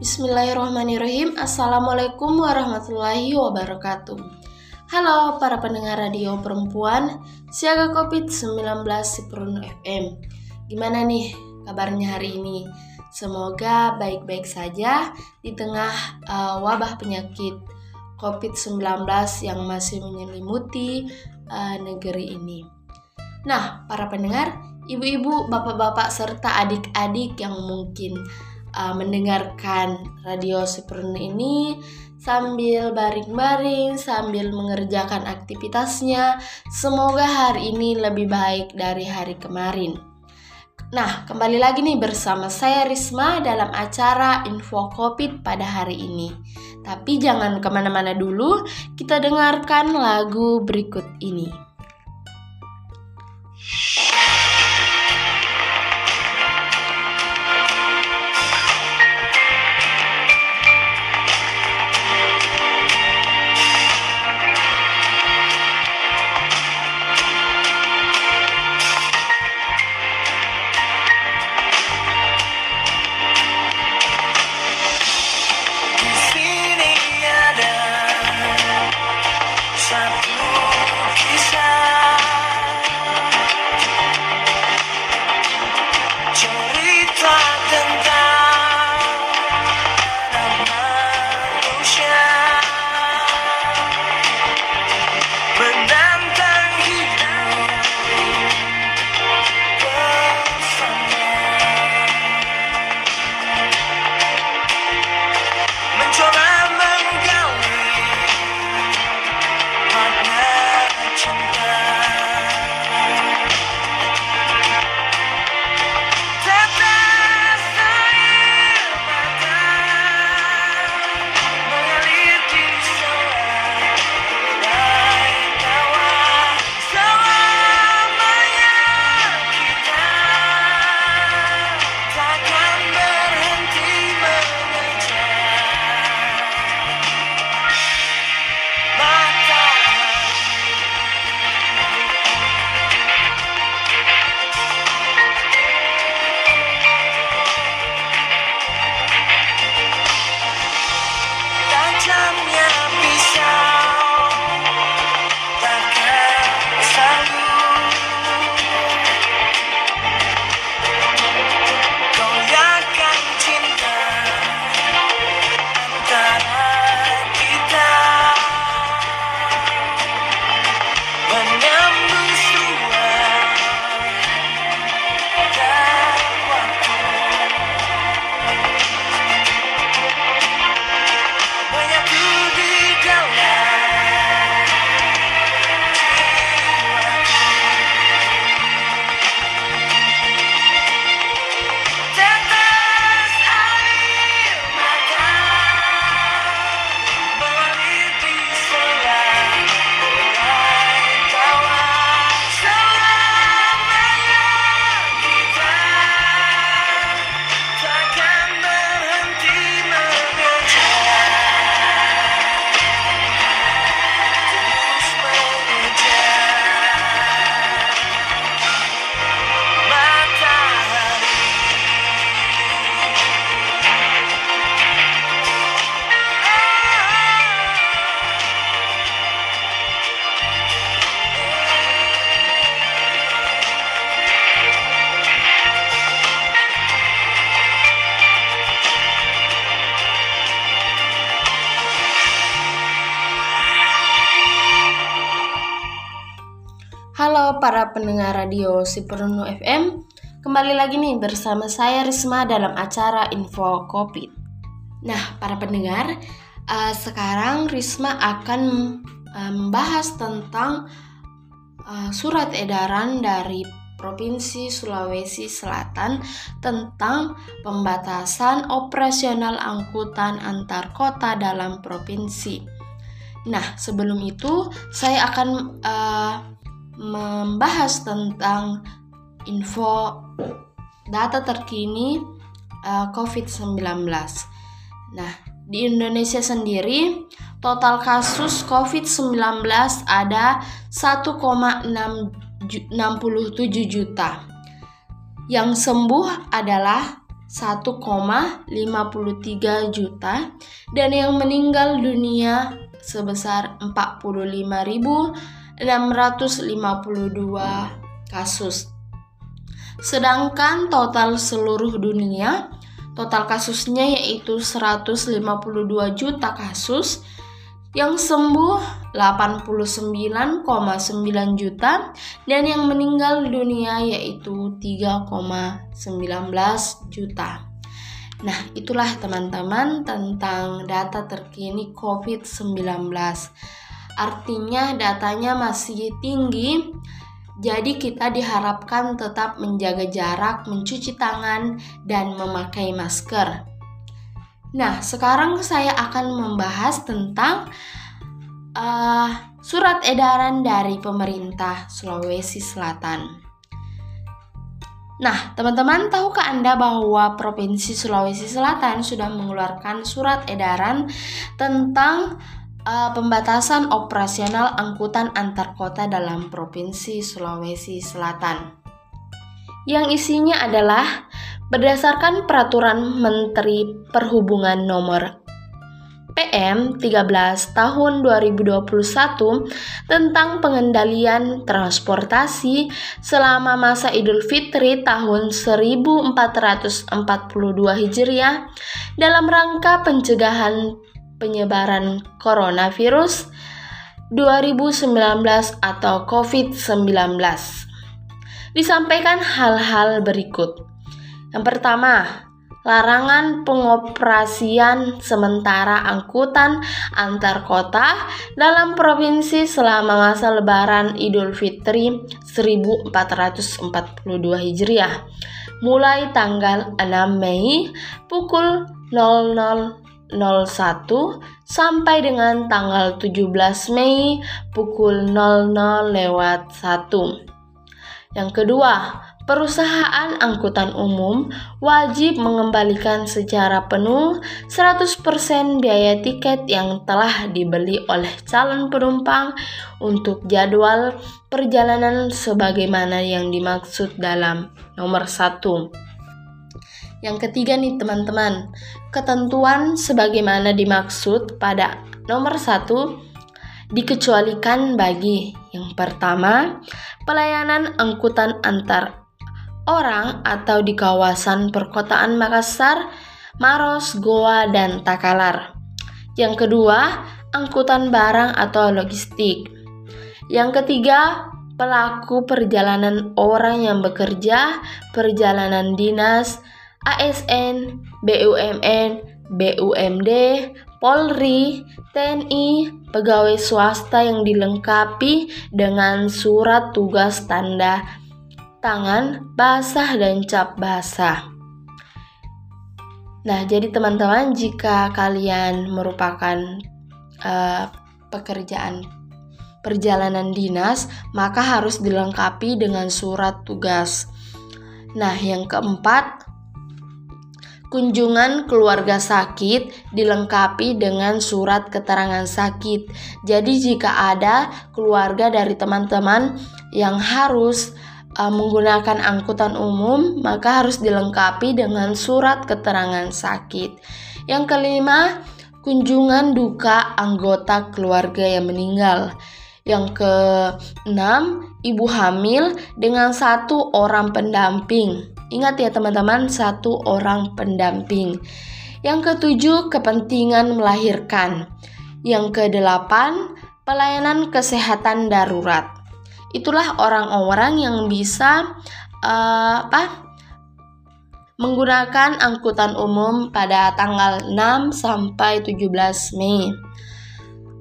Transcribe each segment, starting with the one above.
Bismillahirrahmanirrahim. Assalamualaikum warahmatullahi wabarakatuh. Halo para pendengar radio perempuan Siaga COVID-19 Sipurno FM Gimana nih kabarnya hari ini? Semoga baik-baik saja di tengah uh, wabah penyakit COVID-19 yang masih menyelimuti uh, negeri ini. Nah, para pendengar, ibu-ibu, bapak-bapak, serta adik-adik yang mungkin uh, mendengarkan radio Superno ini sambil baring-baring, sambil mengerjakan aktivitasnya. Semoga hari ini lebih baik dari hari kemarin. Nah, kembali lagi nih bersama saya Risma dalam acara Info Covid pada hari ini. Tapi jangan ke mana-mana dulu, kita dengarkan lagu berikut ini. Halo radio Siperunu FM Kembali lagi nih bersama saya Risma dalam acara Info Covid Nah para pendengar uh, Sekarang Risma akan uh, membahas tentang uh, surat edaran dari Provinsi Sulawesi Selatan tentang pembatasan operasional angkutan antar kota dalam provinsi. Nah, sebelum itu saya akan uh, membahas tentang info data terkini uh, eh, COVID-19. Nah, di Indonesia sendiri total kasus COVID-19 ada 1,67 juta. Yang sembuh adalah 1,53 juta dan yang meninggal dunia sebesar 45.652 kasus. Sedangkan total seluruh dunia total kasusnya yaitu 152 juta kasus yang sembuh 89,9 juta dan yang meninggal dunia yaitu 3,19 juta. Nah, itulah teman-teman tentang data terkini COVID-19. Artinya datanya masih tinggi, jadi kita diharapkan tetap menjaga jarak, mencuci tangan, dan memakai masker. Nah, sekarang saya akan membahas tentang uh, surat edaran dari pemerintah Sulawesi Selatan. Nah, teman-teman, tahukah Anda bahwa Provinsi Sulawesi Selatan sudah mengeluarkan surat edaran tentang uh, pembatasan operasional angkutan antar kota dalam Provinsi Sulawesi Selatan? Yang isinya adalah Berdasarkan Peraturan Menteri Perhubungan Nomor PM 13 Tahun 2021 tentang pengendalian transportasi selama masa Idul Fitri tahun 1442 Hijriah dalam rangka pencegahan penyebaran coronavirus 2019 atau COVID-19. Disampaikan hal-hal berikut. Yang pertama, larangan pengoperasian sementara angkutan antar kota dalam provinsi selama masa lebaran Idul Fitri 1442 Hijriah mulai tanggal 6 Mei pukul 0001 sampai dengan tanggal 17 Mei pukul 00 lewat 1. Yang kedua, perusahaan angkutan umum wajib mengembalikan secara penuh 100% biaya tiket yang telah dibeli oleh calon penumpang untuk jadwal perjalanan sebagaimana yang dimaksud dalam nomor 1. Yang ketiga nih teman-teman, ketentuan sebagaimana dimaksud pada nomor 1 dikecualikan bagi yang pertama, pelayanan angkutan antar orang atau di kawasan perkotaan Makassar, Maros, Goa, dan Takalar. Yang kedua, angkutan barang atau logistik. Yang ketiga, pelaku perjalanan orang yang bekerja, perjalanan dinas, ASN, BUMN, BUMD, Polri, TNI, pegawai swasta yang dilengkapi dengan surat tugas tanda tangan basah dan cap basah. Nah, jadi teman-teman, jika kalian merupakan uh, pekerjaan perjalanan dinas, maka harus dilengkapi dengan surat tugas. Nah, yang keempat, kunjungan keluarga sakit dilengkapi dengan surat keterangan sakit. Jadi, jika ada keluarga dari teman-teman yang harus uh, menggunakan angkutan umum, maka harus dilengkapi dengan surat keterangan sakit. Yang kelima, kunjungan duka anggota keluarga yang meninggal. Yang keenam, ibu hamil dengan satu orang pendamping. Ingat ya teman-teman, satu orang pendamping. Yang ketujuh, kepentingan melahirkan. Yang kedelapan, pelayanan kesehatan darurat itulah orang-orang yang bisa uh, apa menggunakan angkutan umum pada tanggal 6 sampai 17 Mei.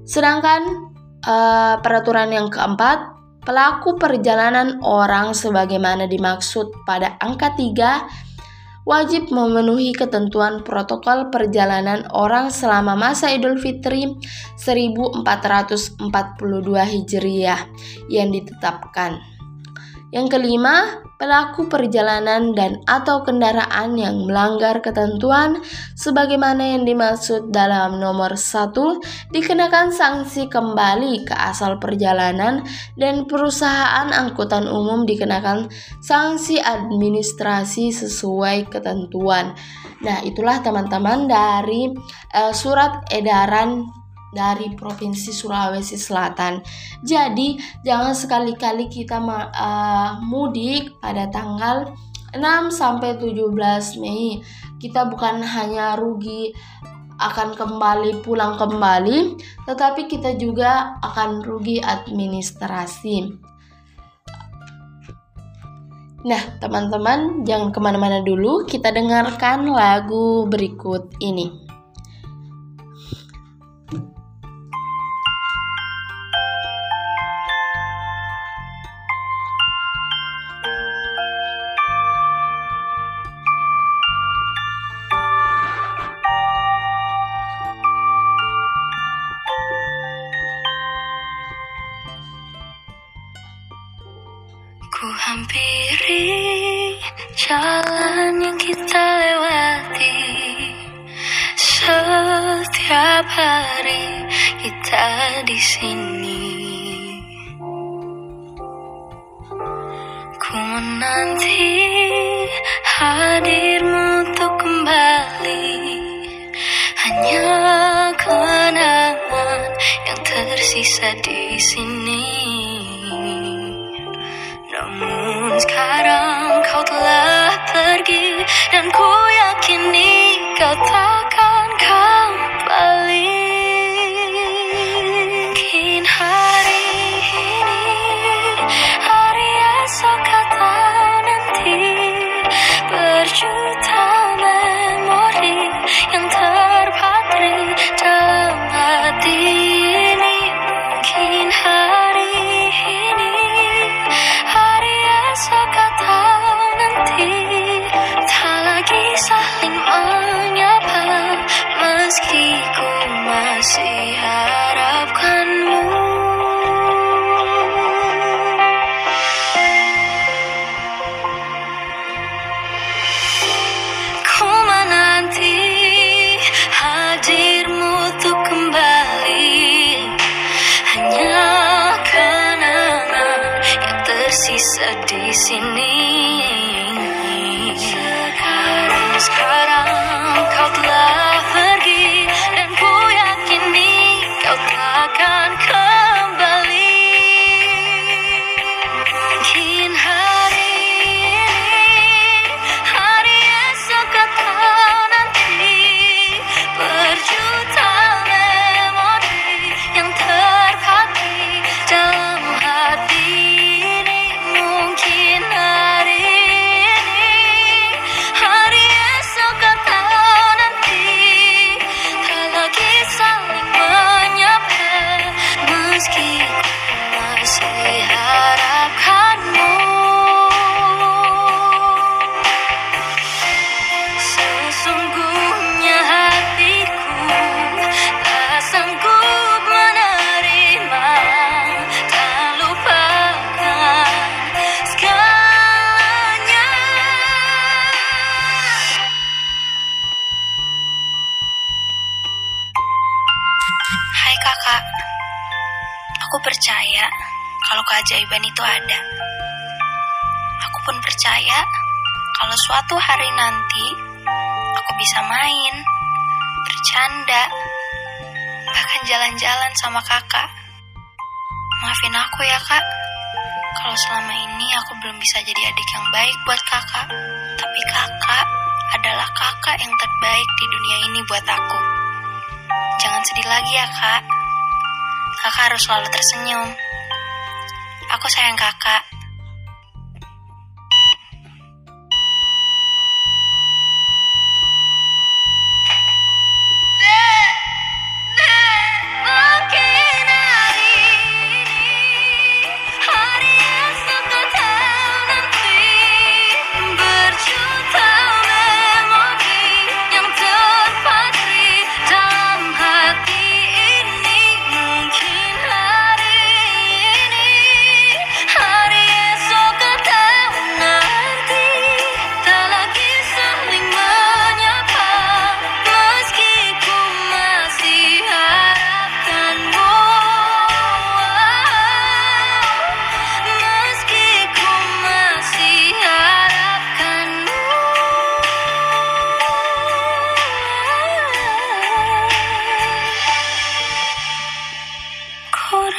Sedangkan uh, peraturan yang keempat, pelaku perjalanan orang sebagaimana dimaksud pada angka 3 wajib memenuhi ketentuan protokol perjalanan orang selama masa Idul Fitri 1442 Hijriah yang ditetapkan. Yang kelima, pelaku perjalanan dan atau kendaraan yang melanggar ketentuan sebagaimana yang dimaksud dalam nomor 1 dikenakan sanksi kembali ke asal perjalanan dan perusahaan angkutan umum dikenakan sanksi administrasi sesuai ketentuan. Nah, itulah teman-teman dari uh, surat edaran dari Provinsi Sulawesi Selatan. Jadi, jangan sekali-kali kita uh, mudik pada tanggal 6 sampai 17 Mei. Kita bukan hanya rugi akan kembali pulang kembali, tetapi kita juga akan rugi administrasi. Nah, teman-teman, jangan ke mana-mana dulu. Kita dengarkan lagu berikut ini. Kita di sini. Ku menanti hadirmu untuk kembali. Hanya kenangan yang tersisa di sini. Sekarang kau telah pergi dan ku yakini kau takkan sama kakak. Maafin aku ya kak, kalau selama ini aku belum bisa jadi adik yang baik buat kakak. Tapi kakak adalah kakak yang terbaik di dunia ini buat aku. Jangan sedih lagi ya kak. Kakak harus selalu tersenyum. Aku sayang kakak.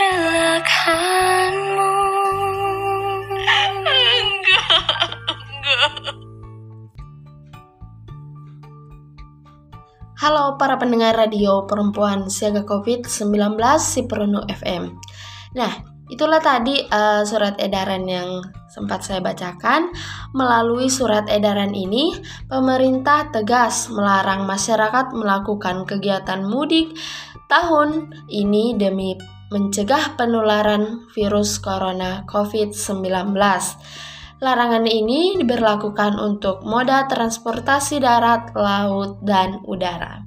merelakanmu Halo para pendengar radio perempuan siaga COVID-19 si Siprono FM Nah, itulah tadi uh, surat edaran yang sempat saya bacakan. Melalui surat edaran ini, pemerintah tegas melarang masyarakat melakukan kegiatan mudik tahun ini demi mencegah penularan virus corona COVID-19. Larangan ini diberlakukan untuk moda transportasi darat, laut, dan udara.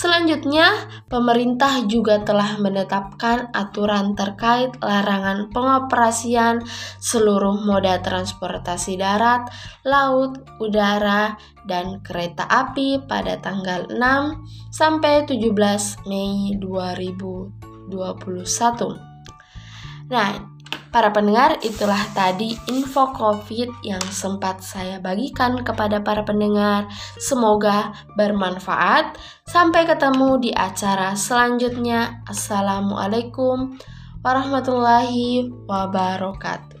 Selanjutnya, pemerintah juga telah menetapkan aturan terkait larangan pengoperasian seluruh moda transportasi darat, laut, udara, dan kereta api pada tanggal 6 sampai 17 Mei 2021. Nah, Para pendengar, itulah tadi info COVID yang sempat saya bagikan kepada para pendengar. Semoga bermanfaat. Sampai ketemu di acara selanjutnya. Assalamualaikum warahmatullahi wabarakatuh.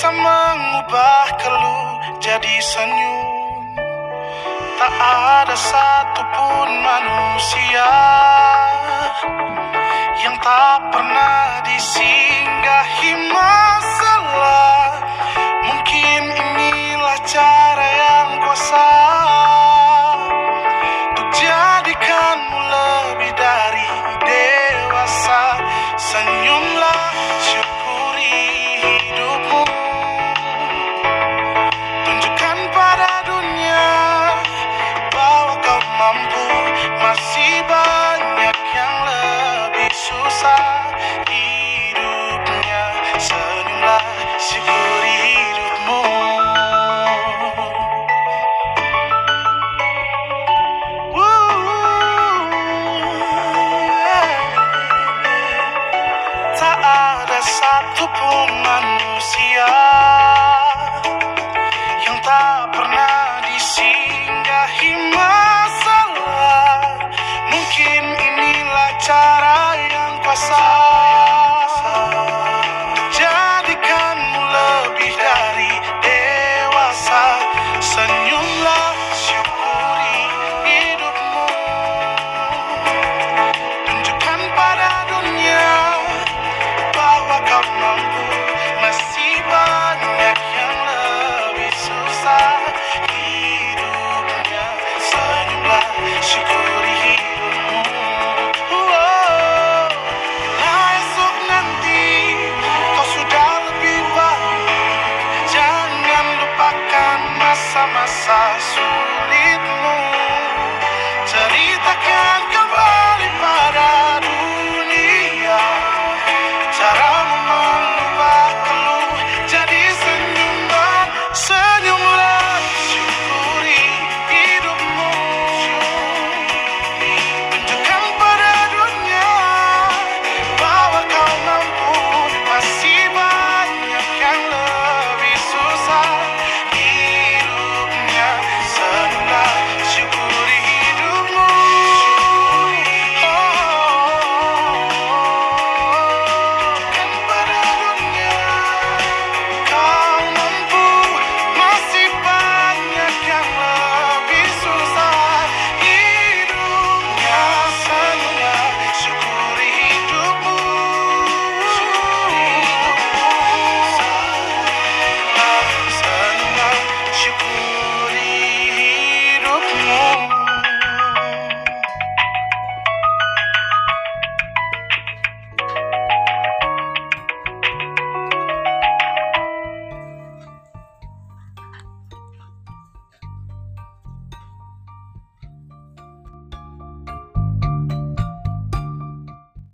Bisa mengubah keluh jadi senyum. Tak ada satupun manusia Yang tak pernah disinggahi Mungkin inilah cara yang kuasa